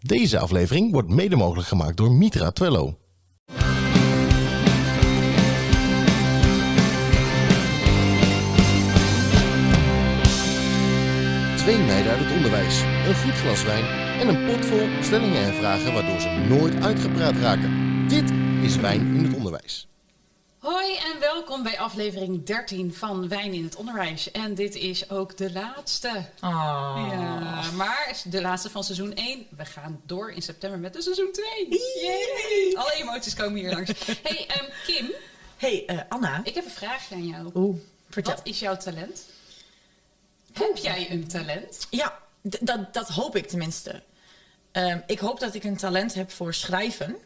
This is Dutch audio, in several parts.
Deze aflevering wordt mede mogelijk gemaakt door Mitra Twello. Twee meiden uit het onderwijs, een goed glas wijn en een pot vol stellingen en vragen waardoor ze nooit uitgepraat raken. Dit is Wijn in het Onderwijs. Hoi en welkom bij aflevering 13 van Wijn in het Onderwijs. En dit is ook de laatste. Oh. Ja, maar de laatste van seizoen 1. We gaan door in september met de seizoen 2. Yay! Alle emoties komen hier langs. Hey ehm, Kim, Hey, eh, Anna. ik heb een vraagje aan jou. Oeh, vertel. Wat is jouw talent? Heb jij een talent? Ja, dat, dat hoop ik tenminste. Ehm, ik hoop dat ik een talent heb voor schrijven.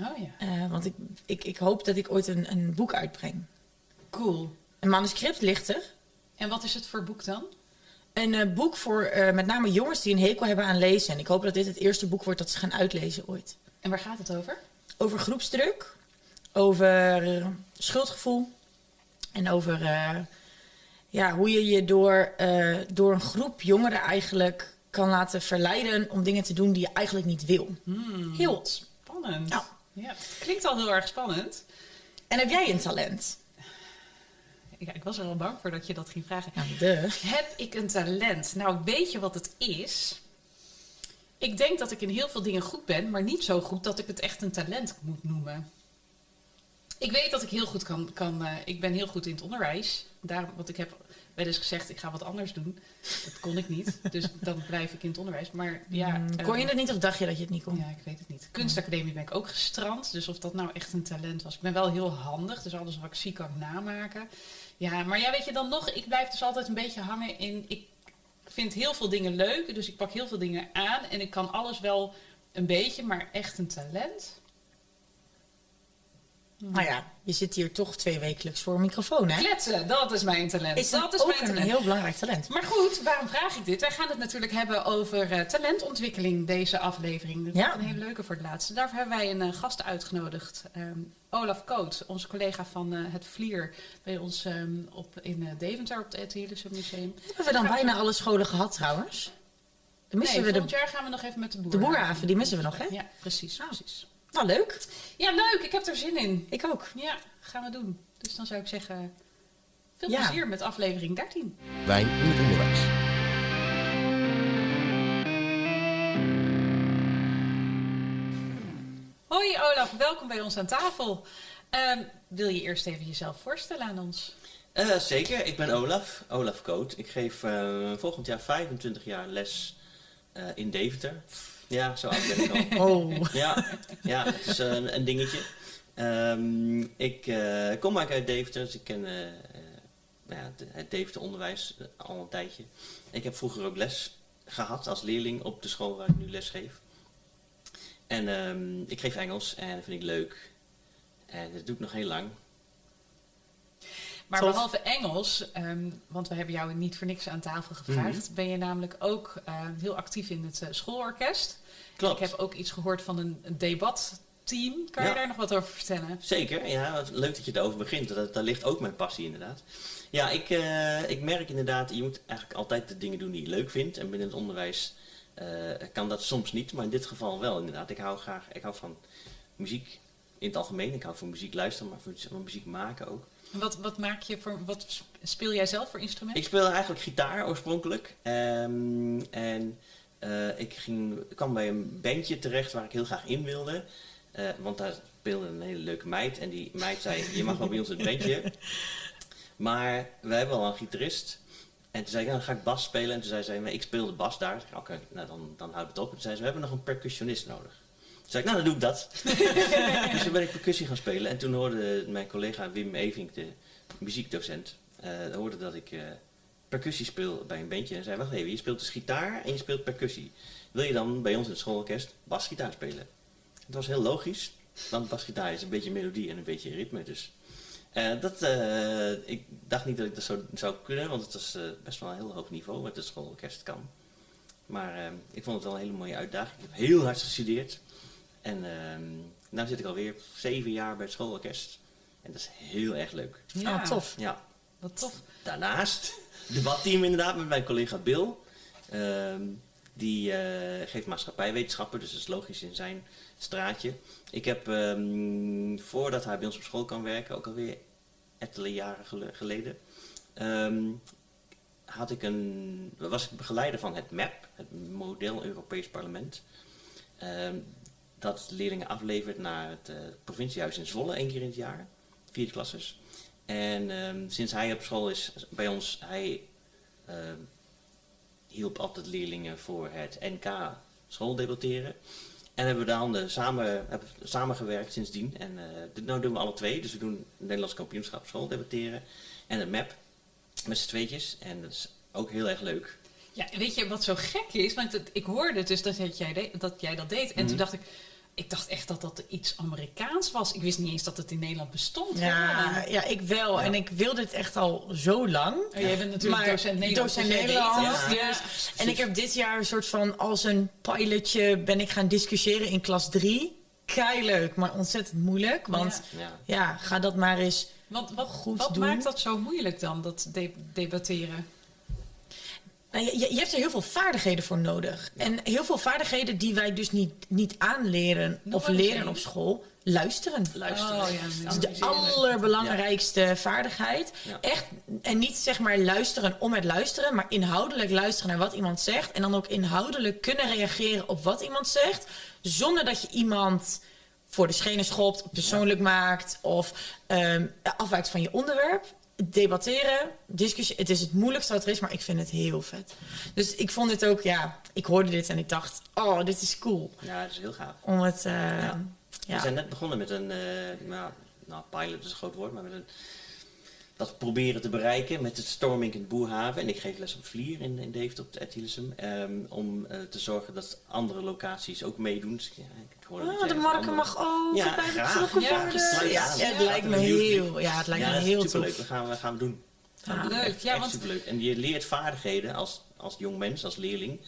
Oh ja, Eh, want ik, ik, ik hoop dat ik ooit een, een boek uitbreng. cool. Een manuscript ligt er. En wat is het voor boek dan? Een eh, boek voor eh, met name jongens die een hekel hebben aan lezen. En ik hoop dat dit het eerste boek wordt dat ze gaan uitlezen ooit. En waar gaat het over? Over groepsdruk, over schuldgevoel en over ja, hoe je je door, door een groep jongeren eigenlijk kan laten verleiden om dingen te doen die je eigenlijk niet wil. Heel. Spannend. Ja. Ja. Klinkt al heel erg spannend. En heb jij een talent? Ja, ik was er al bang voor dat je dat ging vragen. Ja, de. Heb ik een talent? Nou, weet je wat het is? Ik denk dat ik in heel veel dingen goed ben, maar niet zo goed dat ik het echt een talent moet noemen. Ik weet dat ik heel goed kan. kan eh, ik ben heel goed in het onderwijs. Daarom, want ik heb wel eens gezegd, ik ga wat anders doen. Dat kon ik niet. Dus dan blijf ik in het onderwijs. Maar ja. Mm, eh, kon je het niet of dacht je dat je het niet kon? ja, ik weet het niet. Kunstacademie ben ik ook gestrand. Dus of dat nou echt een talent was. Ik ben wel heel handig. Dus alles wat ik zie kan ik namaken. Ja, maar ja, weet je dan nog? Ik blijf dus altijd een beetje hangen in... Ik vind heel veel dingen leuk. Dus ik pak heel veel dingen aan. En ik kan alles wel een beetje. Maar echt een talent? Nou ja, je zit hier toch twee wekelijks voor een microfoon, hè? Kletsen, dat is mijn talent. Is dat dat is ook mijn een talent. heel belangrijk talent? Maar goed, waarom vraag ik dit? Wij gaan het natuurlijk hebben over eh, talentontwikkeling, deze aflevering. Dat is Ja. een hele leuke voor het laatste. Daarvoor hebben wij een eh, gast uitgenodigd. ehm, Olaf Koot, onze collega van eh, het Vlier, bij ons ehm, op, in Deventer op het Hillissen Museum. Hebben we dan bijna alle scholen gehad trouwens? Dan missen nee, we de... volgend jaar gaan we nog even met de de boerhaven. die missen we nog, hè? Ja, precies, Oh. precies. Nou, leuk. Ja, leuk. Ik heb er zin in. Ik ook. Ja, gaan we doen. Dus dan zou ik zeggen, veel Ja. plezier met aflevering 13. Wijn in het Onderwijs. Hoi Olaf, welkom bij ons aan tafel. Ehm, wil je eerst even jezelf voorstellen aan ons? Eh, zeker, ik ben Olaf, Olaf Koot. Ik geef eh, volgend jaar 25 jaar les eh, in Deventer. Ja, zo oud ben ik al. Oh. ja, ja, het is een, een dingetje. Ehm, ik eh, kom eigenlijk uit Deventer, dus ik ken eh, eh, nou ja, het Deventer onderwijs eh, al een tijdje. Ik heb vroeger ook les gehad als leerling op de school waar ik nu les geef. En ehm, ik geef Engels en dat vind ik leuk. En dat doe ik nog heel lang. Maar behalve Engels, ehm, want we hebben jou niet voor niks aan tafel gevraagd, Mhm. ben je namelijk ook eh, heel actief in het eh, schoolorkest. Klopt. Ik heb ook iets gehoord van een, een debatteam. Kan je daar nog wat over vertellen? Zeker, ja, leuk dat je erover begint. Dat, daar ligt ook mijn passie inderdaad. Ja, ik, eh, ik merk inderdaad, je moet eigenlijk altijd de dingen doen die je leuk vindt. En binnen het onderwijs eh, kan dat soms niet, maar in dit geval wel inderdaad. Ik hou graag, ik hou van muziek in het algemeen. Ik hou van muziek luisteren, maar van muziek maken ook. Wat, wat maak je voor, wat speel jij zelf voor instrument? Ik speel eigenlijk gitaar oorspronkelijk. Ehm, en eh, ik ging, kwam bij een bandje terecht waar ik heel graag in wilde. Eh, want daar speelde een hele leuke meid. En die meid zei, je mag wel bij ons in het bandje. Maar we hebben al een gitarist. En toen zei ik, nou, dan ga ik bas spelen. En toen zei zij, maar ik speel de bas daar. Oké, nou dan, dan houdt het op. En toen zei ze, we hebben nog een percussionist nodig. Zei ik, nou dan doe ik dat. dus toen ben ik percussie gaan spelen. En toen hoorde mijn collega Wim Evink, de muziekdocent, eh, hoorde dat ik eh, percussie speel bij een bandje. En zei, wacht even, je speelt dus gitaar en je speelt percussie. Wil je dan bij ons in het schoolorkest basgitaar spelen? Het was heel logisch, want basgitaar is een beetje melodie en een beetje ritme. Dus eh, dat, ik dacht niet dat ik dat zo zou kunnen, want het was best wel een heel hoog niveau wat het schoolorkest kan. Maar ik vond het wel een hele mooie uitdaging. Ik heb heel hard gestudeerd. En nu zit ik alweer zeven jaar bij het schoolorkest. En dat is heel erg leuk. Ja, Oh, tof. Ja. Wat tof. Daarnaast, debatteam inderdaad met mijn collega Bill. Ehm, Die eh, geeft maatschappijwetenschappen, dus dat is logisch in zijn straatje. Ik heb, ehm, voordat hij bij ons op school kan werken, ook alweer ettelijke jaren gele- geleden, ehm, had ik een, was ik begeleider van het MAP, het Model Europees Parlement. Dat leerlingen aflevert naar het eh, provinciehuis in Zwolle, één keer in het jaar, vierde klasses. En ehm, sinds hij op school is bij ons, hij ehm, hielp altijd leerlingen voor het NK schooldebatteren. En hebben we dan samen, hebben we samengewerkt sindsdien. En eh dit nou doen we alle twee. Dus we doen het Nederlands kampioenschap schooldebatteren en het MAP met z'n tweetjes. En dat is ook heel erg leuk. Ja, weet je wat zo gek is? Want het- ik hoorde dus dat jij, de- dat jij dat deed. En Mhm. toen dacht ik, ik dacht echt dat dat iets Amerikaans was. Ik wist niet eens dat het in Nederland bestond. Ja, ja, ik wel. Ja. En ik wil dit echt al zo lang. Oh, jij bent natuurlijk Maar docent Nederlands. docent dus het. dus- En ik heb dit jaar een soort van als een pilotje ben ik gaan discussiëren in klas 3. Kei leuk, maar ontzettend moeilijk. Want Ja. ja, ga dat maar eens. Want wat, Goed wat doen. maakt dat zo moeilijk dan, dat de- debatteren? Nou, je, je hebt er heel veel vaardigheden voor nodig. En heel veel vaardigheden die wij dus niet, niet aanleren of leren op school. Luisteren. Luisteren. Oh, ja, Dat is de allerbelangrijkste vaardigheid. Echt, en niet zeg maar luisteren om het luisteren, maar inhoudelijk luisteren naar wat iemand zegt. En dan ook inhoudelijk kunnen reageren op wat iemand zegt. Zonder dat je iemand voor de schenen schopt, persoonlijk maakt of ehm, afwijkt van je onderwerp. Debatteren, discussie, het is het moeilijkste wat er is, maar ik vind het heel vet. Dus ik vond het ook, ja, ik hoorde dit en ik dacht, oh, dit is cool. Ja, dat is heel gaaf. Om het, eh, Ja. ja. We zijn net begonnen met een, eh, nou, nou, pilot is een groot woord, maar met een, dat proberen te bereiken met het Storming in Boerhaven. En ik geef les op Vlier in, in Deventer op de Ed Hillesum, ehm, om eh, te zorgen dat andere locaties ook meedoen. Dus, ja, ik Oh, jij de marken andere- mag ook Ja, bij graag. Ja, het lijkt me heel, ja, het lijkt ja, me heel superleuk. tof. Dat gaan we, gaan we doen. Doen. Leuk. Echt, Ja, echt want- superleuk. En je leert vaardigheden als, als jong mens, als leerling,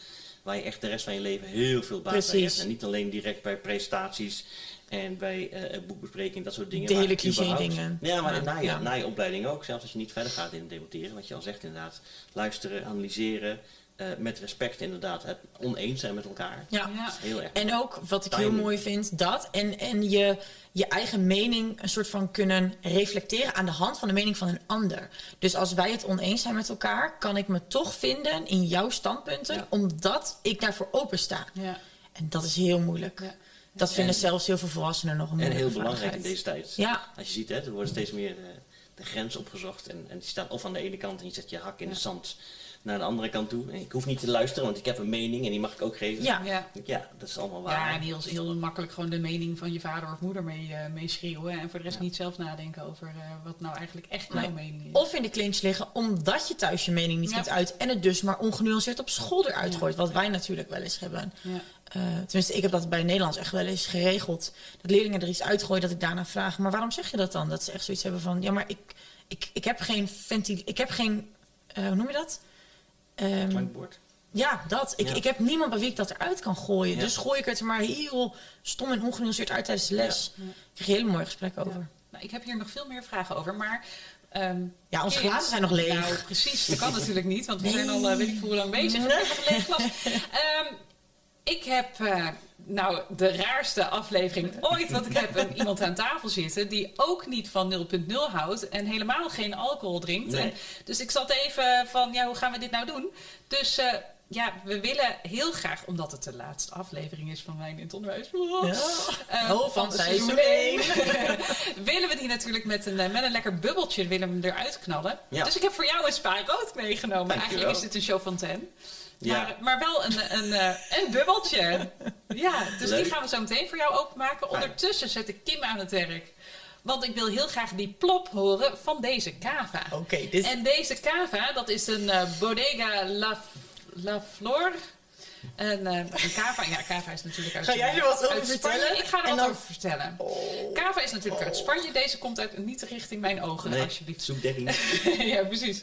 waar je echt de rest van je leven heel veel baat bij hebt. En niet alleen direct bij presentaties en bij eh, boekbespreking, dat soort dingen. De hele cliché dingen. Ja, maar Ja, na, je, ja. na je opleiding ook, zelfs als je niet verder gaat in het debatteren, wat je al zegt inderdaad. Luisteren, analyseren, eh, met respect inderdaad. Het oneens zijn met elkaar. Ja. Ja. Heel erg. En ook wat ik heel mooi vind, dat. En, en je, je eigen mening een soort van kunnen reflecteren aan de hand van de mening van een ander. Dus als wij het oneens zijn met elkaar, kan ik me toch vinden in jouw standpunten, Ja. omdat ik daarvoor opensta. Ja. En dat is heel moeilijk. Dat vinden En- zelfs heel veel volwassenen nog een En heel belangrijk in deze tijd. Ja, Als je ziet, hè, er wordt steeds meer de, de grens opgezocht. En, en die staat of aan de ene kant en je zet je hak in Ja. de zand naar de andere kant toe. Ik hoef niet te luisteren, want ik heb een mening en die mag ik ook geven. ja. Ja. Ja, dat is allemaal Ja, waar. en heel, heel makkelijk gewoon de mening van je vader of moeder mee, eh, meeschreeuwen. En voor de rest Ja. niet zelf nadenken over eh, wat nou eigenlijk echt Nee. jouw mening is. Of in de clinch liggen omdat je thuis je mening niet Ja. goed uit en het dus maar ongenuanceerd op school eruit Ja. gooit. Wat wij natuurlijk wel eens hebben. Ja. Eh, tenminste, ik heb dat bij Nederlands echt wel eens geregeld. Dat leerlingen er iets uitgooien dat ik daarna vraag. Maar waarom zeg je dat dan? Dat ze echt zoiets hebben van... Ja, maar ik, ik, ik heb geen ventil... Ik heb geen... eh, hoe noem je dat? Klankbord. ja, dat. Ik, Ja. ik heb niemand bij wie ik dat eruit kan gooien. Ja. Dus gooi ik het er maar heel stom en ongenuanceerd uit tijdens de les. Ja. Ik kreeg een hele mooie gesprekken over. Nou, ik heb hier nog veel meer vragen over, maar... ehm, Ja, onze glazen zijn nog leeg. Nou, precies. Dat kan natuurlijk niet, want we Nee. zijn al eh, weet ik hoe lang bezig. Nee. We hebben een leeg glas. Ehm, ik heb eh, nou de raarste aflevering ooit. Want ik heb een, iemand aan tafel zitten die ook niet van 0.0 houdt en helemaal geen alcohol drinkt. Nee. En, dus ik zat even van, ja, hoe gaan we dit nou doen? Dus eh, ja, we willen heel graag, omdat het de laatste aflevering is van Wijn in het Onderwijs. eh, Oh, van seizoen één. willen we die natuurlijk met een, eh, met een lekker bubbeltje willen we eruit knallen. Ja. Dus ik heb voor jou een spa rood meegenomen. Eigenlijk is dit een show van ten. Ja. Maar, maar wel een, een, eh, een bubbeltje. Ja, dus Leuk. die gaan we zo meteen voor jou openmaken. Ondertussen zet ik Kim aan het werk. Want ik wil heel graag die plop horen van deze cava. Oké, dit En deze cava, dat is een eh, Bodega La, La Flor. En eh, een cava, ja, cava is natuurlijk uit Ga jij er wat over vertellen? Ik ga er wat dan- over vertellen. Oh. Cava is natuurlijk uit Spanje. Deze komt uit, niet richting mijn ogen, Nee, alsjeblieft. zoekdekking. ja, precies.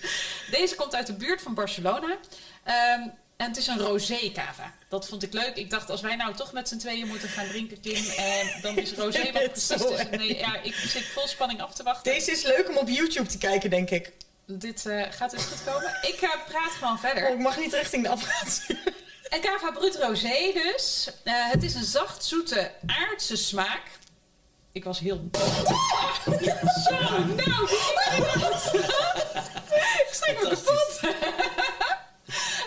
Deze komt uit de buurt van Barcelona. Ehm, en het is een rosé cava. Dat vond ik leuk. Ik dacht, als wij nou toch met z'n tweeën moeten gaan drinken, Kim, eh, dan is rosé wat precies tussen- Nee, ja, ik zit vol spanning af te wachten. Deze is leuk om op YouTube te kijken, denk ik. Dit eh, gaat dus goed komen. Ik eh, praat gewoon verder. Oh, ik mag niet richting de apparaat. En Cava Brut Rosé dus. Het is een zacht, zoete, aardse smaak. Ik was heel... Zo, nou! Ik schrik me kapot.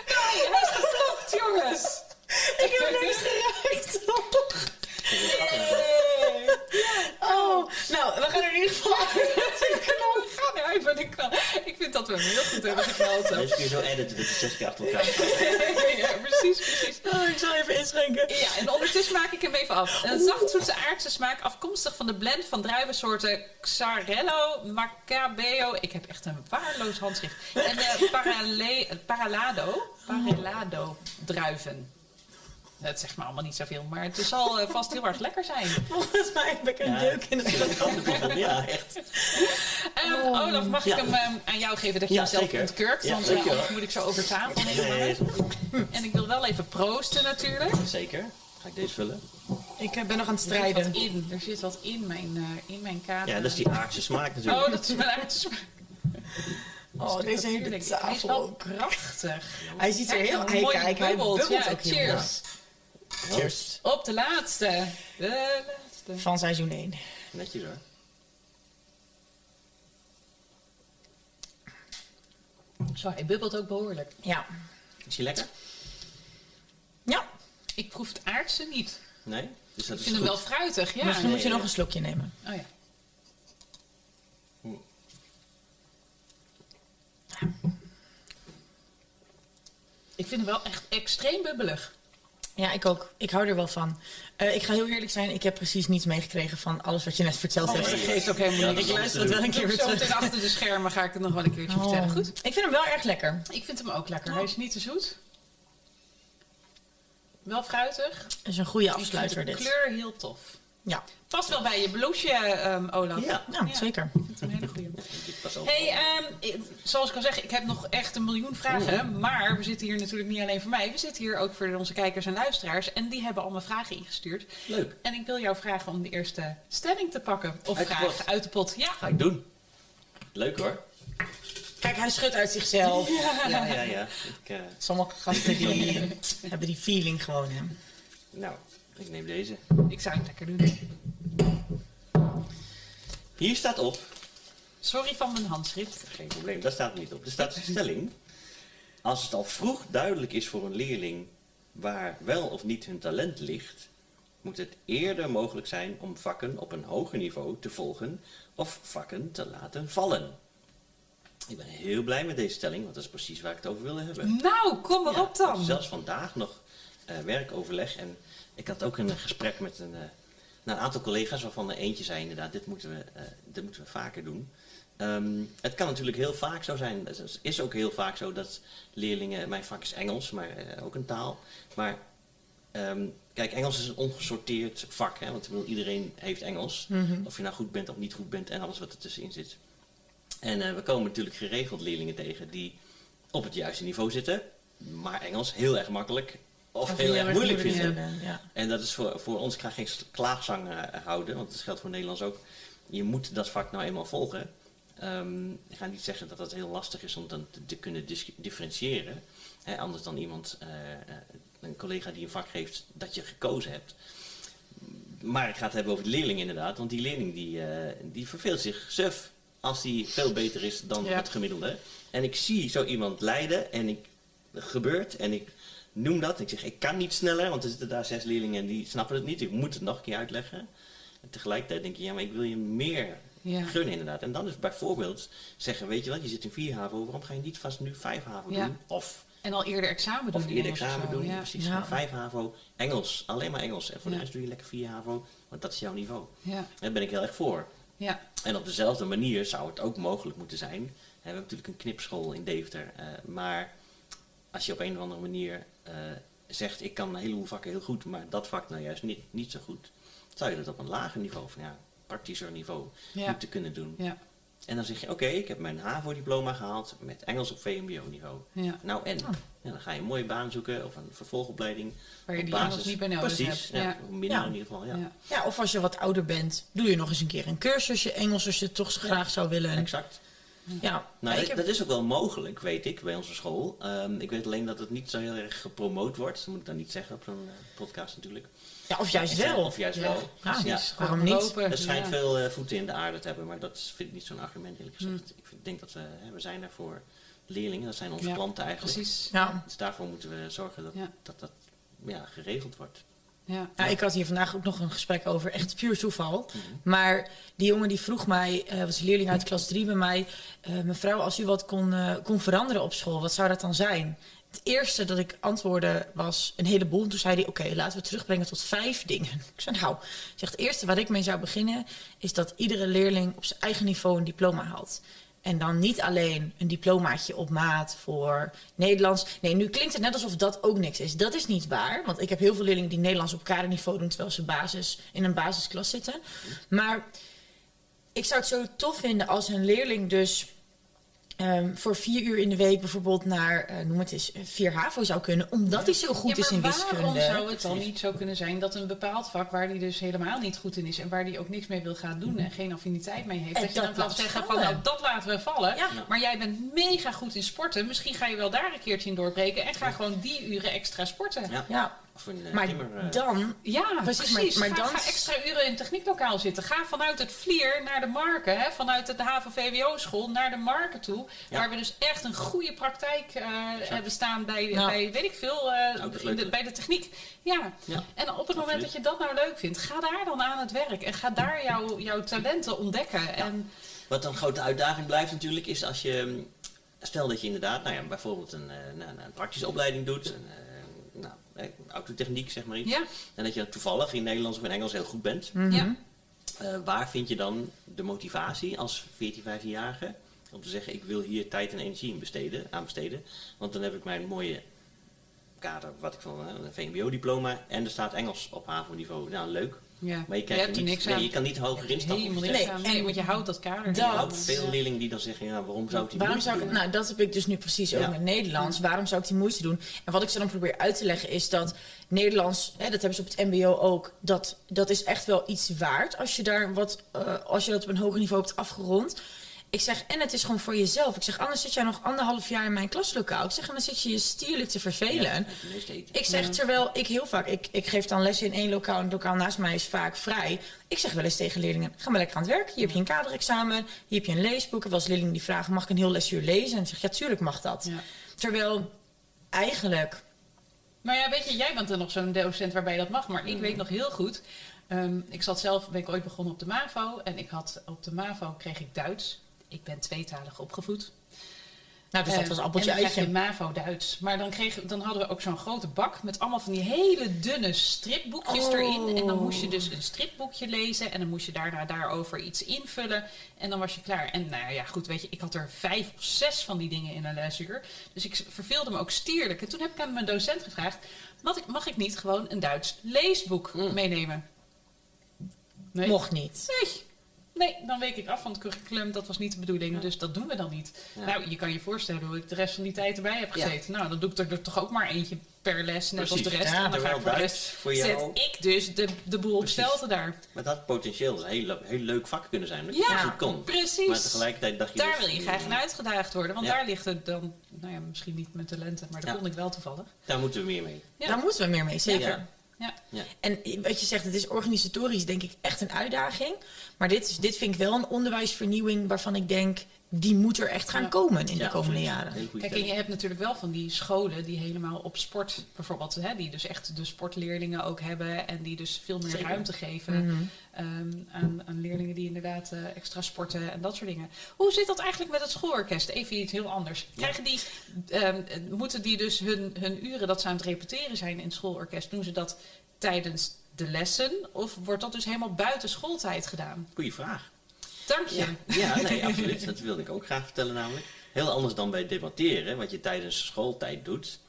Nou, hij is geplokt, jongens. Ik heb niks geraakt. Oh, nou, we gaan er in ieder geval We Ik vind dat we hem heel goed hebben geknald. kun je zo editen dat je zes keer achter elkaar. Ja, precies, precies. Oh, ik zal even inschenken. Ja, en ondertussen maak ik hem even af. Een zachtzoetse aardse smaak, afkomstig van de blend van druivensoorten Xarello, Macabeo. Ik heb echt een waardeloos handschrift. En de Parale, Paralado, Parelado druiven. Het zegt me allemaal niet zoveel, maar het zal eh, vast heel erg lekker zijn. Volgens mij heb ik een Ja. deuk in het Ja, echt. Ehm, Oh. Olaf, mag Ja. ik hem ehm, aan jou geven dat je Ja, hem zelf zeker. ontkurkt? Want eh, anders moet ik zo over tafel nemen. Nee, En ik wil wel even proosten natuurlijk. zeker. Ga ik deze vullen? Ik eh, ben nog aan het Er zit wat strijden. in, er zit wat in mijn, eh, in mijn kader. Ja, dat is die aardse smaak natuurlijk. Oh, dat is mijn aardse smaak. Oh, deze hele. Hij is tafel. wel krachtig. Hij ziet er heel... Hij, mooi kijk, hij bubbelt. Ja, ook heel cheers. Cheers. Op de laatste. De laatste. Van seizoen 1. Netjes hoor. Zo, hij bubbelt ook behoorlijk. Ja. Is die lekker? Ja. Ik proef het aardse niet. Nee? Dus dat Ik is vind hem goed. wel fruitig, ja. Misschien moet je nee, nog ja. een slokje nemen. Oh ja. Ik vind hem wel echt extreem bubbelig. Ja, ik ook. Ik hou er wel van. Eh, ik ga heel eerlijk zijn, ik heb precies niets meegekregen van alles wat je net verteld Oh, hebt. dat geeft ook helemaal Ja, niks. Ik luister het wel een keer weer Zo terug. meteen achter de schermen ga ik het nog wel een keertje vertellen. Oh. Goed? Ik vind hem wel erg lekker. Ik vind hem ook lekker. Hij is niet te zoet. Wel fruitig. Het is een goede afsluiter vind de dit. kleur heel tof. Ja, Past wel bij je blouseje, ehm, Olaf. Ja. nou, zeker. Ik vind het een hele goede. Ook Hey, ehm, ik- zoals ik al zeg, ik heb nog echt een miljoen vragen. Maar we zitten hier natuurlijk niet alleen voor mij. We zitten hier ook voor onze kijkers en luisteraars. En die hebben allemaal vragen ingestuurd. leuk. En ik wil jou vragen om de eerste stelling te pakken. Of Uit de vragen pot. uit de pot. Ja. Ga ik doen. Leuk hoor. Kijk, hij schudt uit zichzelf. Ja, ja, ja. Ik, eh, Sommige gasten die hebben die feeling gewoon. Hè. nou, ik neem deze. Ik zou het lekker doen. Hier staat op. Sorry van mijn handschrift. Geen probleem, daar staat niet op. Er staat een stelling. Als het al vroeg duidelijk is voor een leerling waar wel of niet hun talent ligt, moet het eerder mogelijk zijn om vakken op een hoger niveau te volgen of vakken te laten vallen. Ik ben heel blij met deze stelling, want dat is precies waar ik het over wilde hebben. Nou, kom erop Ja, dan. Zelfs vandaag nog eh, werkoverleg. En ik had ook een gesprek met een, eh, een aantal collega's, waarvan er eentje zei inderdaad, dit moeten we, eh, dit moeten we vaker doen. Ehm, het kan natuurlijk heel vaak zo zijn, het is ook heel vaak zo dat leerlingen, mijn vak is Engels, maar eh, ook een taal. Maar ehm, kijk, Engels is een ongesorteerd vak, hè, want bedoel, iedereen heeft Engels. Of je nou goed bent of niet goed bent en alles wat er tussenin zit. En eh, we komen natuurlijk geregeld leerlingen tegen die op het juiste niveau zitten, maar Engels heel erg makkelijk of, Of heel erg moeilijk vinden. Ja. En dat is voor, voor ons, ik ga geen klaagzang eh, houden, want dat geldt voor Nederlands ook. Je moet dat vak nou eenmaal volgen. Ehm, ik ga niet zeggen dat het heel lastig is om dan te, te kunnen differentiëren. Hè, anders dan iemand, eh, eh, een collega die een vak geeft dat je gekozen hebt. Maar ik ga het hebben over de leerling inderdaad, want die leerling die, eh, die verveelt zich suf als die veel beter is dan Ja. het gemiddelde. En ik zie zo iemand lijden en ik, dat gebeurt en ik noem dat. Ik zeg, ik kan niet sneller, want er zitten daar zes leerlingen en die snappen het niet. Ik moet het nog een keer uitleggen. En tegelijkertijd denk je, ja, maar ik wil je meer Ja. gunnen inderdaad. En dan is bijvoorbeeld zeggen, weet je wat, je zit in 4 HAVO, waarom ga je niet vast nu 5 HAVO Ja. doen? Of, En al eerder examen doen. of eerder examen doen, Ja. precies. Ja. 5 HAVO, Engels, alleen maar Engels. En voor de rest doe je lekker 4 HAVO, want dat is jouw niveau. Ja. Daar ben ik heel erg voor. Ja. En op dezelfde manier zou het ook mogelijk moeten zijn. We hebben natuurlijk een knipschool in Deventer. eh, maar als je op een of andere manier eh, zegt, ik kan een heleboel vakken heel goed, maar dat vak nou juist niet, niet zo goed. Zou je dat op een lager niveau, van ja, praktischer niveau, Ja. moeten kunnen doen. Ja. En dan zeg je, oké, ik heb mijn HAVO-diploma gehaald met Engels op VMBO-niveau. Ja. Nou en? Ja, dan ga je een mooie baan zoeken of een vervolgopleiding. Waar je op die Engels niet bij nodig Precies, hebt. ja, Ja. in ieder geval, ja. Ja. ja, of als je wat ouder bent, doe je nog eens een keer een cursusje Engels als je het toch graag zou willen. Exact. Ja, Nou, ik dat, is ook wel mogelijk, weet ik, bij onze school. Ehm, ik weet alleen dat het niet zo heel erg gepromoot wordt. Dat moet ik dan niet zeggen op zo'n eh, podcast natuurlijk. ja, of juist wel. Of juist Ja, wel. Ja, Ja. waarom niet? Het schijnt ja. veel eh, voeten in de aarde te hebben, maar dat vind ik niet zo'n argument eerlijk gezegd. Ik vind- denk dat we, hè, we zijn er voor leerlingen, dat zijn onze Ja, klanten eigenlijk. Precies. Ja. Dus daarvoor moeten we zorgen dat Ja. dat, dat ja, geregeld wordt. Ja. Ja, ik had hier vandaag ook nog een gesprek over, echt puur toeval. Mhm. Maar die jongen die vroeg mij, eh was een leerling uit klas 3 bij mij... eh, mevrouw, als u wat kon, eh, kon veranderen op school, wat zou dat dan zijn? Het eerste dat ik antwoordde was een heleboel. En toen zei hij, oké, laten we terugbrengen tot vijf dingen. Ik zei, nou, ik zeg, het eerste waar ik mee zou beginnen... is dat iedere leerling op zijn eigen niveau een diploma haalt. En dan niet alleen een diplomaatje op maat voor Nederlands. Nee, nu klinkt het net alsof dat ook niks is. Dat is niet waar. Want ik heb heel veel leerlingen die Nederlands op kaderniveau doen... terwijl ze basis, in een basisklas zitten. Maar ik zou het zo tof vinden als een leerling dus... ehm, voor vier uur in de week bijvoorbeeld naar, eh, noem het eens, eh, vier HAVO zou kunnen. Omdat hij zo goed Ja, is in maar wiskunde. Waarom zou het dan niet zo kunnen zijn dat een bepaald vak waar hij dus helemaal niet goed in is en waar hij ook niks mee wil gaan doen en geen affiniteit mee heeft, En dat je dan kan zeggen van nou dat laten we vallen, Ja. maar jij bent mega goed in sporten, misschien ga je wel daar een keertje in doorbreken en ga gewoon die uren extra sporten. Ja. Of een eh, maar timmer, eh, dan... Ja, Precies, precies. maar- maar ga, dan- ga extra uren in het technieklokaal zitten. Ga vanuit het Vlier naar de Marken, hè, vanuit de HAVO-VWO-school naar de Marken toe. Ja. Waar we dus echt een goede praktijk eh, hebben staan bij, Ja. bij, weet ik veel, eh, in leuk. de- bij de techniek. Ja. Ja. En op het moment Absoluut. dat je dat nou leuk vindt, ga daar dan aan het werk. En ga daar jouw jouw talenten ontdekken. En, Wat een grote uitdaging blijft natuurlijk, is als je... Stel dat je inderdaad, nou ja, bijvoorbeeld een, nou, nou, een praktische opleiding doet. Een, nou, autotechniek, zeg maar iets. ja, En dat je toevallig in Nederlands of in Engels heel goed bent. ja. Eh, waar vind je dan de motivatie als 14, 15-jarige om te zeggen: ik wil hier tijd en energie in besteden, aan besteden? Want dan heb ik mijn mooie kader, wat ik van eh, een VMBO-diploma en er staat Engels op HAVO-niveau. Nou, leuk. Ja. Maar je, hebt er niks nee, aan. je kan niet hoger instappen. Helemaal of niks Nee, want je houdt dat kader. dat- veel leerlingen die dan zeggen: ja, waarom zou ik die Waarom moeite zou ik, doen? nou, dat heb ik dus nu precies ook Ja. met Nederlands. Waarom zou ik die moeite doen? En wat ik ze dan probeer uit te leggen is dat Nederlands, hè, dat hebben ze op het MBO ook, dat, dat is echt wel iets waard als je daar wat, eh, als je dat op een hoger niveau hebt afgerond. Ik zeg, en het is gewoon voor jezelf. Ik zeg, anders zit jij nog anderhalf jaar in mijn klaslokaal. Ik zeg, en dan zit je je stierlijk te vervelen. Ja. Ik zeg, terwijl ik heel vaak, ik, ik geef dan lessen in één lokaal en het lokaal naast mij is vaak vrij. Ik zeg wel eens tegen leerlingen, ga maar lekker aan het werk. Hier heb je een kaderexamen, hier heb je een leesboek. Wel eens leerlingen die vragen, mag ik een heel lesuur lezen? En ik zeg, ja, tuurlijk mag dat. Ja. Terwijl eigenlijk, Maar ja, weet je, jij bent er nog zo'n docent waarbij dat mag. Maar ik Mm. weet nog heel goed. ehm, ik zat zelf, ben ik ooit begonnen op de MAVO. En ik had op de MAVO kreeg ik Duits. Ik ben tweetalig opgevoed. nou, dus dat Eh, was appeltje en dan krijg je eitje. MAVO Duits. Maar dan, kreeg, dan hadden we ook zo'n grote bak met allemaal van die hele dunne stripboekjes Oh. erin. En dan moest je dus een stripboekje lezen. En dan moest je daarna daarover iets invullen. En dan was je klaar. En nou ja, goed, weet je, ik had er vijf of zes van die dingen in een lesuur. Dus ik verveelde me ook stierlijk. En toen heb ik aan mijn docent gevraagd: mag ik, mag ik niet gewoon een Duits leesboek Mm. meenemen? Nee. Mocht niet. Nee. Nee, dan week ik af van het curriculum. Dat was niet de bedoeling, dus dat doen we dan niet. Ja. Nou, je kan je voorstellen hoe ik de rest van die tijd erbij heb Ja. gezeten. Nou, dan doe ik er toch ook maar eentje per les, net als de rest. Ja, en dan ga ik voor de rest voor zet jou- ik dus de, de boel op Precies. stelte daar. Maar dat had potentieel een heel, heel leuk vak kunnen zijn. Dat je Ja, het precies. Maar tegelijkertijd dacht je. Daar dus, wil je graag in uitgedaagd worden, want Ja. daar ligt het dan, nou ja, misschien niet mijn talenten, maar daar Ja. kon ik wel toevallig. Daar moeten we meer mee. Ja. Daar moeten we meer mee, zeker. Ja. En wat je zegt, het is organisatorisch denk ik echt een uitdaging. Maar dit, is- dit vind ik wel een onderwijsvernieuwing waarvan ik denk, die moet er echt gaan Ja. komen in de komende jaren. Kijk, en je hebt natuurlijk wel van die scholen die helemaal op sport, bijvoorbeeld, hè, die dus echt de sportleerlingen ook hebben en die dus veel meer Zeker. ruimte geven Mhm. ehm, aan, aan leerlingen die inderdaad eh, extra sporten en dat soort dingen. Hoe zit dat eigenlijk met het schoolorkest? Even iets heel anders. Krijgen die, ehm, eh, moeten die dus hun, hun uren dat ze aan het repeteren zijn in het schoolorkest, doen ze dat tijdens de lessen of wordt dat dus helemaal buiten schooltijd gedaan? Goeie vraag. Dank je. Ja, ja nee, absoluut. Dat wilde ik ook graag vertellen namelijk. Heel anders dan bij debatteren, wat je tijdens schooltijd doet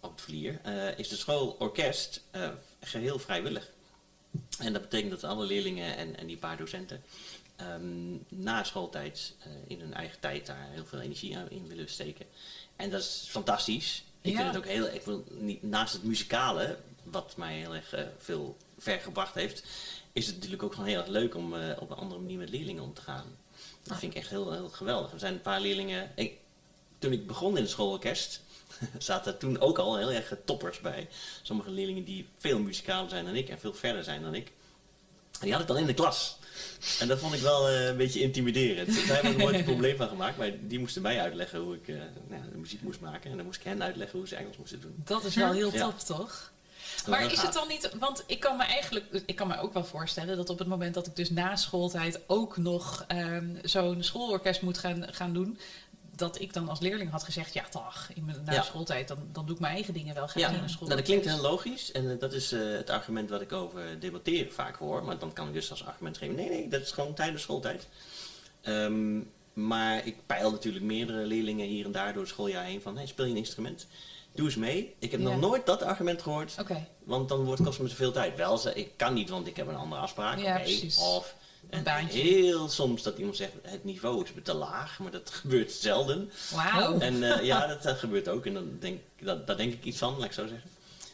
op het vlier, eh, is de schoolorkest eh, geheel vrijwillig. En dat betekent dat alle leerlingen en, en die paar docenten ehm, na schooltijd eh, in hun eigen tijd daar heel veel energie aan in willen steken. En dat is fantastisch. Ik Ja. vind het ook heel, ik wil niet, naast het muzikale, wat mij heel erg veel ver gebracht heeft, is het natuurlijk ook gewoon heel erg leuk om eh, op een andere manier met leerlingen om te gaan. Dat vind ik echt heel, heel geweldig. Er zijn een paar leerlingen. Ik, toen ik begon in het schoolorkest, zaten er toen ook al heel erg toppers bij. Sommige leerlingen die veel muzikaler zijn dan ik en veel verder zijn dan ik. En die had ik dan in de klas. En dat vond ik wel eh, een beetje intimiderend. Daar hebben we nooit een probleem van gemaakt, maar die moesten mij uitleggen hoe ik eh, nou, de muziek moest maken. En dan moest ik hen uitleggen hoe ze Engels moesten doen. Dat is wel heel Ja. top, toch? Maar is het dan niet, want ik kan me eigenlijk, ik kan me ook wel voorstellen dat op het moment dat ik dus na schooltijd ook nog ehm, zo'n schoolorkest moet gaan, gaan doen, dat ik dan als leerling had gezegd, ja toch, in mijn, na Ja. schooltijd, dan, dan doe ik mijn eigen dingen wel graag Ja, in een nou, dat klinkt heel logisch en eh, dat is eh, het argument wat ik over debatteren vaak hoor. Maar dan kan ik dus als argument geven, nee, nee, dat is gewoon tijdens schooltijd. Ehm, maar ik peil natuurlijk meerdere leerlingen hier en daar door het schooljaar heen van, hey, speel je een instrument? Doe eens mee. Ik heb Ja. nog nooit dat argument gehoord, Oké, want dan wordt het kost me zoveel tijd. Wel, ze, ik kan niet, want ik heb een andere afspraak. Ja, precies. Of Een en baantje. heel soms dat iemand zegt, het niveau is te laag, maar dat gebeurt zelden. wauw. En eh, ja, dat, dat gebeurt ook. En dan denk, dat, daar denk ik iets van, laat ik zo zeggen.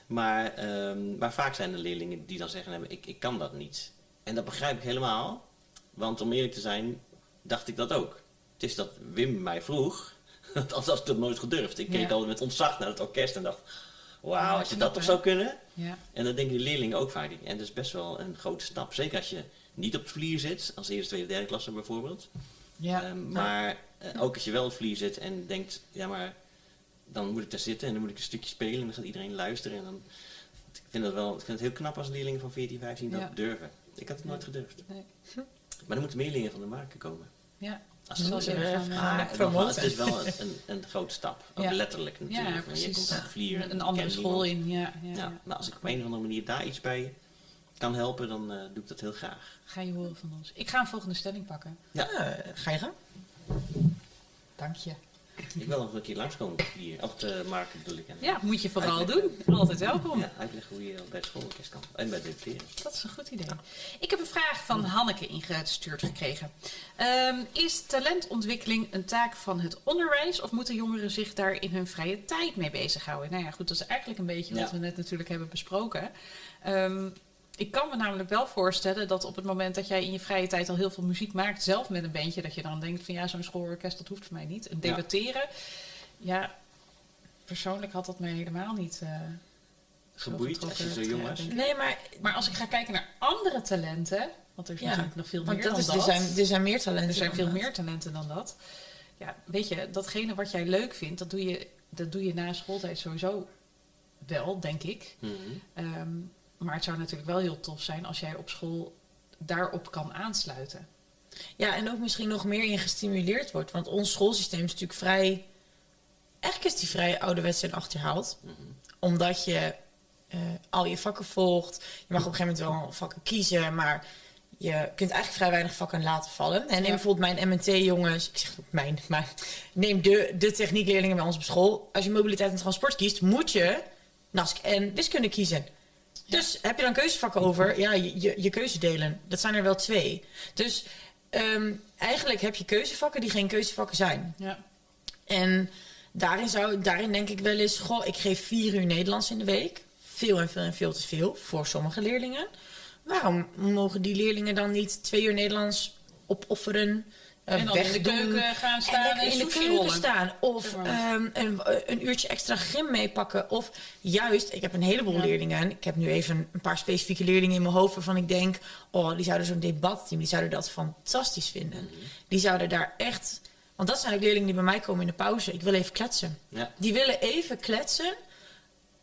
Maar, ehm, maar vaak zijn er leerlingen die dan zeggen, nee, ik, ik kan dat niet. En dat begrijp ik helemaal. Want om eerlijk te zijn, dacht ik dat ook. Het is dat Wim mij vroeg, anders had ik dat nooit gedurfd. Ik keek altijd met ontzag naar het orkest en dacht, wauw, als je dat toch zou kunnen. Ja, En dat denken die leerlingen ook vaak. En dat is best wel een grote stap. Zeker als je niet op het vlier zit, als eerste, tweede, derde klasse bijvoorbeeld. ja. Ehm, maar eh, ook als je wel op vlier zit en denkt, ja maar dan moet ik daar zitten en dan moet ik een stukje spelen en dan gaat iedereen luisteren. En dan, ik vind dat wel, ik vind het heel knap als leerlingen van 14, 15 dat Ja. durven. Ik had het nooit gedurfd. Nee. Maar er moeten meer leerlingen van de markt komen. ja. Als zal zo gaan eh, het is wel een, een, een grote stap. Ook Ja. letterlijk natuurlijk. Ja, je precies. komt op het vlier en Een je andere kent school niemand. in, ja. ja, Ja, ja. maar als ik op een of andere manier daar iets bij kan helpen, dan eh, doe ik dat heel graag. Ga je horen van ons. Ik ga een volgende stelling pakken. Ja, ga je gaan? Dank je. Ik wil nog een keer langskomen vlier. Op de markt bedoel ik. Ja, moet je vooral Uitleggen. doen. Altijd welkom. Ja, uitleggen hoe je bij het schoolorkest kan. En bij het leren. Dat is een goed idee. Ik heb een vraag van Hanneke ingestuurd gekregen. Ehm, is talentontwikkeling een taak van het onderwijs of moeten jongeren zich daar in hun vrije tijd mee bezighouden? Nou ja, goed, dat is eigenlijk een beetje wat Ja. we net natuurlijk hebben besproken. Ehm, ik kan me namelijk wel voorstellen dat op het moment dat jij in je vrije tijd al heel veel muziek maakt, zelf met een bandje, dat je dan denkt van ja, zo'n schoolorkest, dat hoeft voor mij niet. En debatteren, ja, persoonlijk had dat mij helemaal niet eh, zo Geboeid als je zo jong was. Nee, maar Maar als ik ga kijken naar andere talenten, want er is Ja, natuurlijk nog veel meer dat dan is, dat. er, zijn, er zijn meer talenten. er zijn veel dat. meer talenten dan dat. Ja, weet je, datgene wat jij leuk vindt, dat doe je, dat doe je na schooltijd sowieso wel, denk ik. Ehm, maar het zou natuurlijk wel heel tof zijn als jij op school daarop kan aansluiten. Ja, en ook misschien nog meer in gestimuleerd wordt. Want ons schoolsysteem is natuurlijk vrij... Eigenlijk is die vrij ouderwets en achterhaald. Mhm. Omdat je eh, al je vakken volgt. Je mag op een gegeven moment wel vakken kiezen, maar je kunt eigenlijk vrij weinig vakken laten vallen. En neem Ja. bijvoorbeeld mijn MNT-jongens, ik zeg ook mijn, maar neem de, de techniekleerlingen bij ons op school. Als je mobiliteit en transport kiest, moet je NASC en wiskunde kiezen. Dus heb je dan keuzevakken over? Ja, je, je, je keuze delen. Dat zijn er wel twee. Dus ehm, eigenlijk heb je keuzevakken die geen keuzevakken zijn. Ja. En daarin, zou, daarin denk ik wel eens, goh, ik geef vier uur Nederlands in de week. Veel en veel en veel te veel voor sommige leerlingen. Waarom mogen die leerlingen dan niet twee uur Nederlands opofferen? En dan in de keuken gaan staan en, in de keuken rollen. staan. Of ehm, een, een uurtje extra gym meepakken. Of juist, ik heb een heleboel Ja. leerlingen. Ik heb nu even een paar specifieke leerlingen in mijn hoofd waarvan ik denk... oh, die zouden zo'n debatteam, die zouden dat fantastisch vinden. Die zouden daar echt... Want dat zijn ook leerlingen die bij mij komen in de pauze. Ik wil even kletsen. Ja. Die willen even kletsen.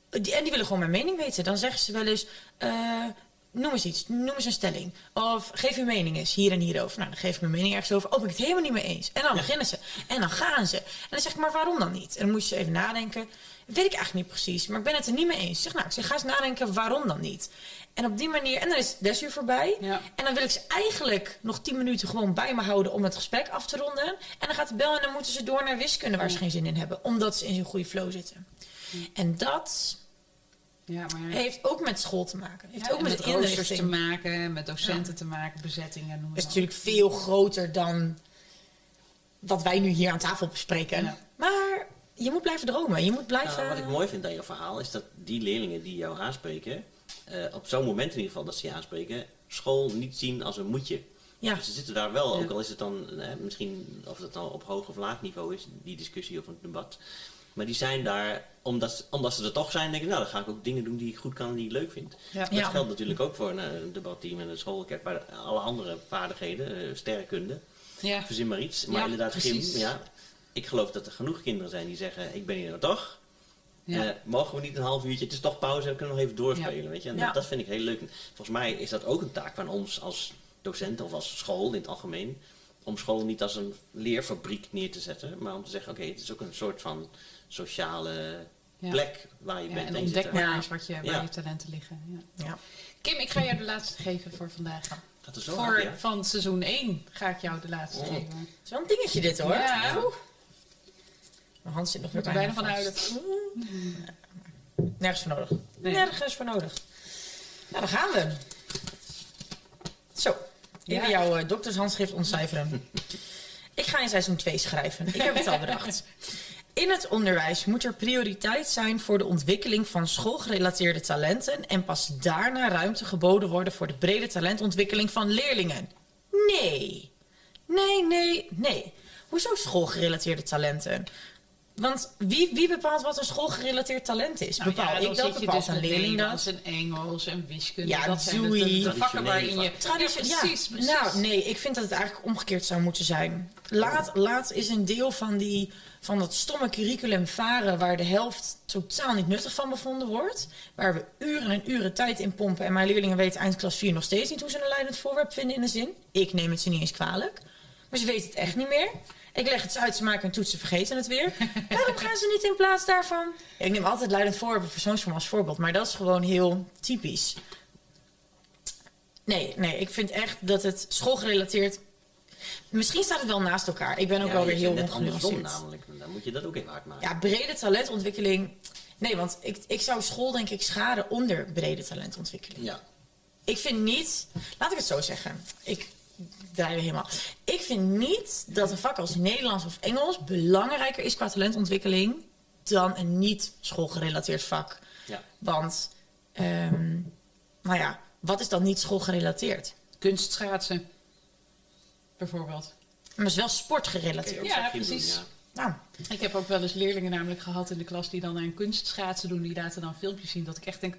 Die- En die willen gewoon mijn mening weten. Dan zeggen ze wel eens... eh, noem eens iets, noem eens een stelling. Of geef uw mening eens, hier en hierover. Nou, dan geef ik mijn mening ergens over. Oh, ben ik het helemaal niet mee eens. En dan beginnen ze. En dan gaan ze. En dan zeg ik, maar waarom dan niet? En dan moet je ze even nadenken. Weet ik eigenlijk niet precies, maar ik ben het er niet mee eens. Ik zeg, nou, ik zeg, ga eens nadenken, waarom dan niet? En op die manier, en dan is het desuur voorbij. Ja. En dan wil ik ze eigenlijk nog 10 minuten gewoon bij me houden om het gesprek af te ronden. En dan gaat de bel en dan moeten ze door naar wiskunde waar ze geen zin in hebben. Omdat ze in zo'n goede flow zitten. En dat Ja, maar heeft ook met school te maken. Heeft Ja, ook met, met roosters te maken, met docenten te maken, bezettingen. Noem is natuurlijk veel groter dan wat wij nu hier aan tafel bespreken. Ja. Maar je moet blijven dromen. Je moet blijven. Nou, wat ik mooi vind aan jouw verhaal is dat die leerlingen die jou aanspreken, eh, op zo'n moment in ieder geval dat ze je aanspreken, school niet zien als een moetje. Ja. Dus ze zitten daar wel, Ja. ook al is het dan eh, misschien of het dan op hoog of laag niveau is, die discussie of een debat. Maar die zijn daar, omdat, ze- omdat ze er toch zijn, denk ik, nou dan ga ik ook dingen doen die ik goed kan en die ik leuk vind. Ja. Dat Ja. geldt natuurlijk ook voor een, eh, een debatteam en een school. Ik heb bij alle andere vaardigheden, eh, sterrenkunde, Ja. verzin maar iets. Maar Ja, inderdaad, precies. gym, ja. Ik geloof dat er genoeg kinderen zijn die zeggen, ik ben hier nou toch. Ja. Eh, mogen we niet een half uurtje, het is toch pauze, we kunnen nog even doorspelen, weet je. En dat vind ik heel leuk. Volgens mij is dat ook een taak van ons als docenten of als school in het algemeen. Om school niet als een leerfabriek neer te zetten, maar om te zeggen, oké, het is ook een soort van sociale Ja. plek waar je Ja, bent. en ontdek maar eens wat je, waar je talenten liggen. Ja. Ja. Kim, ik ga jou de laatste geven voor vandaag. Dat is zo Voor hard, ja. van seizoen 1 ga ik jou de laatste Oh. geven. Zo'n dingetje dit hoor. Ja. Mijn hand zit nog weer er bijna bijna van huilen. Nergens voor nodig. Nee. Nergens voor nodig. Nou, dan gaan we. Zo, even Ja. jouw uh, doktershandschrift ontcijferen. ik ga in seizoen 2 schrijven. Ik heb het al bedacht. In het onderwijs moet er prioriteit zijn voor de ontwikkeling van schoolgerelateerde talenten en pas daarna ruimte geboden worden voor de brede talentontwikkeling van leerlingen. Nee. Nee, nee, nee. Hoezo schoolgerelateerde talenten? Want wie, wie bepaalt wat een schoolgerelateerd talent is? Nou Bepaal ja, dan ik dat? zit je Bepaalt dus een leerling dat? Nederlands en Engels en wiskunde. Ja, dat zijn de, doei. de, de vakken waarin je... Traditie- ja, precies, precies. Nou, nee, ik vind dat het eigenlijk omgekeerd zou moeten zijn. Laat, laat is een deel van, die, van dat stomme curriculum varen... waar de helft totaal niet nuttig van bevonden wordt. Waar we uren en uren tijd in pompen... en mijn leerlingen weten eind klas 4 nog steeds niet... hoe ze een leidend voorwerp vinden in de zin. Ik neem het ze niet eens kwalijk. Maar ze weten het echt niet meer. Ik leg het ze uit, ze maken een toets, ze vergeten het weer. Waarom gaan ze niet in plaats daarvan? Ja, ik neem altijd leidend voorwerp persoonsvorm als voorbeeld... maar dat is gewoon heel typisch. Nee, nee, ik vind echt dat het schoolgerelateerd. Misschien staat het wel naast elkaar. Ik ben ook Ja, wel weer heel net andersom ongenuanceerd. namelijk. Dan moet je dat ook even hard maken. Ja, brede talentontwikkeling. Nee, want ik, ik zou school denk ik schaden onder brede talentontwikkeling. Ja. Ik vind niet, laat ik het zo zeggen. Ik draai weer helemaal. Ik vind niet dat een vak als Nederlands of Engels belangrijker is qua talentontwikkeling dan een niet schoolgerelateerd vak. Ja. Want, ehm, nou ja, wat is dan niet schoolgerelateerd? Kunstschaatsen, bijvoorbeeld. Maar het is wel sportgerelateerd. Ja, doen, precies. ja. Nou, Ik heb ook wel eens leerlingen namelijk gehad in de klas die dan aan kunstschaatsen doen. Die laten dan filmpjes zien dat ik echt denk...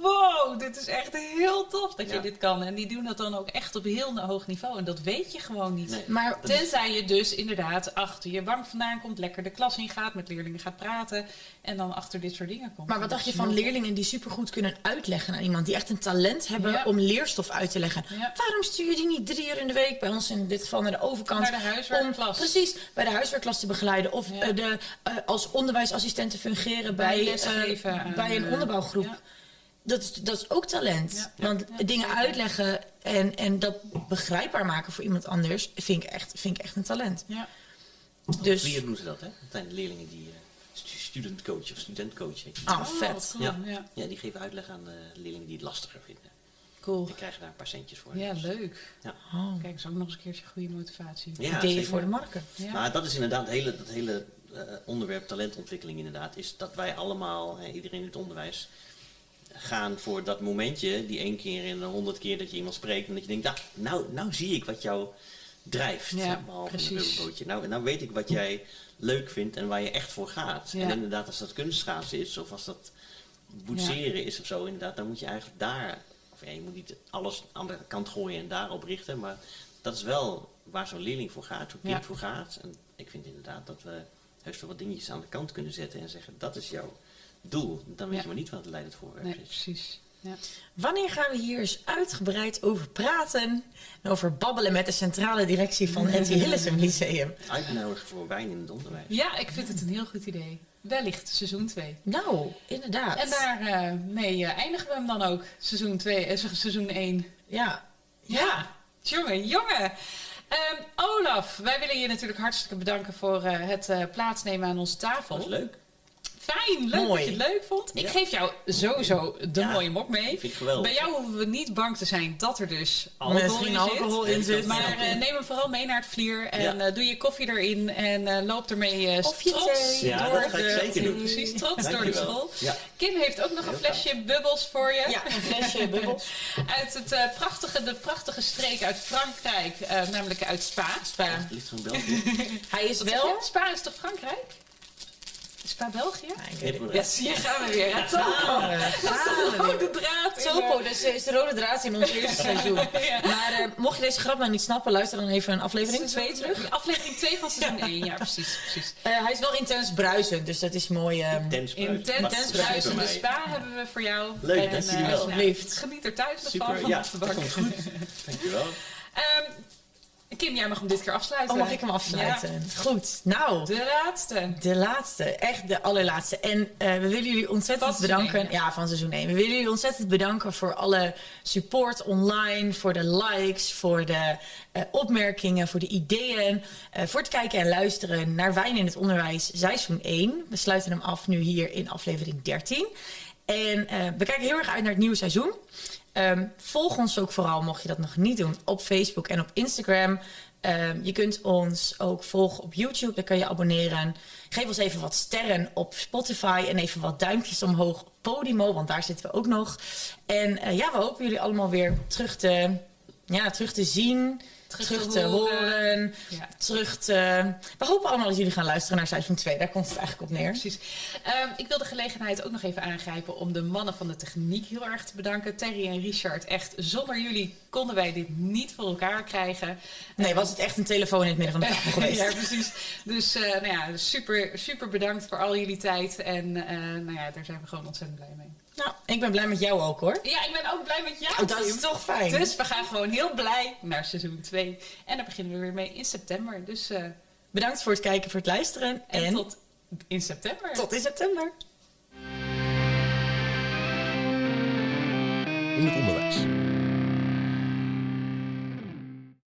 Wow, dit is echt heel tof dat je dit kan. En die doen dat dan ook echt op heel hoog niveau. En dat weet je gewoon niet. Nee. maar Tenzij je dus inderdaad achter je bank vandaan komt, lekker de klas ingaat, met leerlingen gaat praten en dan achter dit soort dingen komt. Maar wat dacht je van leerlingen die supergoed kunnen uitleggen aan iemand, die echt een talent hebben Ja. om leerstof uit te leggen? Ja. Waarom stuur je die niet drie uur in de week bij ons in dit geval naar de overkant? Naar de huiswerkklas. Om precies bij de huiswerkklas te begeleiden of Ja. eh, de, eh, als onderwijsassistent te fungeren Bij eh, bij een onderbouwgroep. Ja. Dat, is, dat is ook talent. Ja. Want Ja, dingen zeker. uitleggen en, en dat begrijpbaar maken voor iemand anders vind ik echt, vind ik echt een talent. Ja. Dus, Vier doen ze dat, hè? Dat zijn de leerlingen die eh, stu- student coach of student coach heet. ah, Oh, vet. cool. Ja. Ja. Ja, die geven uitleg aan de leerlingen die het lastiger vinden. cool. Die krijgen daar een paar centjes voor. Ja, Dus- leuk. Oh, Kijk, is ook nog eens een keertje goede motivatie. Ja, ideeën voor de marken. Ja. Maar dat is inderdaad het hele, dat hele eh, onderwerp talentontwikkeling inderdaad. Is dat wij allemaal, hè, iedereen in het onderwijs, gaan voor dat momentje, die één keer in de honderd keer dat je iemand spreekt. En dat je denkt, nou, nou, nou zie ik wat jou drijft. Ja, behalve precies. een rubberbootje. Nou, nou weet ik wat jij leuk vindt en waar je echt voor gaat. Ja. En inderdaad, als dat kunstschaatsen is of als dat boetseren is of zo, inderdaad, dan moet je eigenlijk daar, of ja, je moet niet alles aan de kant gooien en daarop richten, maar dat is wel waar zo'n leerling voor gaat, zo'n kind voor gaat. En ik vind inderdaad dat we heus wel wat dingetjes aan de kant kunnen zetten en zeggen, dat is jouw doel. Dan weet Ja. je maar niet wat het leidend voorwerp Nee, is. precies. Ja. Wanneer gaan we hier eens uitgebreid over praten en over babbelen met de centrale directie van het Hillesum Lyceum? Uitnodigen voor wijn in het onderwijs. ja, ik vind het een heel goed idee. Wellicht seizoen 2. Nou, inderdaad. En daarmee mee eh, eindigen we hem dan ook, seizoen 2, eh, se- seizoen 1. Ja, Ja, jongen, jongen. Ehm, Olaf, wij willen je natuurlijk hartstikke bedanken voor eh, het eh, plaatsnemen aan onze Dat tafel. is leuk. Fijn, leuk Mooi. dat je het leuk vond. Ik Ja. geef jou sowieso de Ja, mooie mok mee. Vind ik geweldig. Bij jou hoeven we niet bang te zijn dat er dus alcohol Misschien in alcohol zit. in zit. Maar eh, neem hem vooral mee naar het vlier en Ja. eh, doe je koffie erin en eh, loop ermee eh, Of je trots thee. Door dat ga ik de, zeker doen. Precies, trots door de school. Ja. Kim heeft ook nog een Heel flesje bubbels voor je. Ja, een flesje bubbels. Uit het, eh, prachtige, de prachtige streek uit Frankrijk, eh, namelijk uit Spa. Spa. Ligt van België. Hij is wel... Spa is toch Frankrijk? Is Spa België? Ja, je, gaan we weer. Ja, Topo. Weer. Rode draad. Topo, eh, dus is de rode draad in ons eerste seizoen. Maar eh, mocht je deze grap nou niet snappen, luister dan even een aflevering 2 Seizoen- terug. Aflevering 2 van seizoen 1, ja precies. precies. Eh, hij is wel intens bruisend, dus dat is mooi. ehm, Intens bruin. Intens super spa hebben we voor jou. Leuk, En, eh, nou, Alsjeblieft. Geniet er thuis nog van, ja, dat de komt goed. Dankjewel. Ehm, Kim, jij mag hem dit keer afsluiten. Oh, mag ik hem afsluiten? Goed, nou, de laatste. de laatste, echt de allerlaatste. En eh, we willen jullie ontzettend Van bedanken. ja. van seizoen 1. We willen jullie ontzettend bedanken voor alle support online, voor de likes, voor de eh, opmerkingen, voor de ideeën, eh, voor het kijken en luisteren naar Wijn in het Onderwijs seizoen 1. We sluiten hem af nu hier in aflevering 13. En we kijken heel erg uit naar het nieuwe seizoen. Ehm, volg ons ook vooral, mocht je dat nog niet doen, op Facebook en op Instagram. Ehm, je kunt ons ook volgen op YouTube, daar kan je abonneren. Geef ons even wat sterren op Spotify en even wat duimpjes omhoog op Podimo, want daar zitten we ook nog. En eh, ja, we hopen jullie allemaal weer terug te, ja, terug te zien, terug, Terug te horen, horen. Ja. terug te... We hopen allemaal dat jullie gaan luisteren naar seizoen 2, daar komt het eigenlijk op neer. Precies. Ehm, ik wil de gelegenheid ook nog even aangrijpen om de mannen van de techniek heel erg te bedanken. Terry en Richard, echt zonder jullie konden wij dit niet voor elkaar krijgen. Nee, was het echt een telefoon in het midden van de tafel geweest. ja, precies. Dus eh, nou ja, super, super bedankt voor al jullie tijd. En eh, nou ja, daar zijn we gewoon ontzettend blij mee. Nou, ik ben blij met jou ook hoor. Ja, ik ben ook blij met jou. Oh, dat is toch fijn. Dus we gaan gewoon heel blij naar seizoen 2. En daar beginnen we weer mee in september. Dus eh, Bedankt voor het kijken, voor het luisteren. en, En, tot in september. tot in september. In het onderwijs.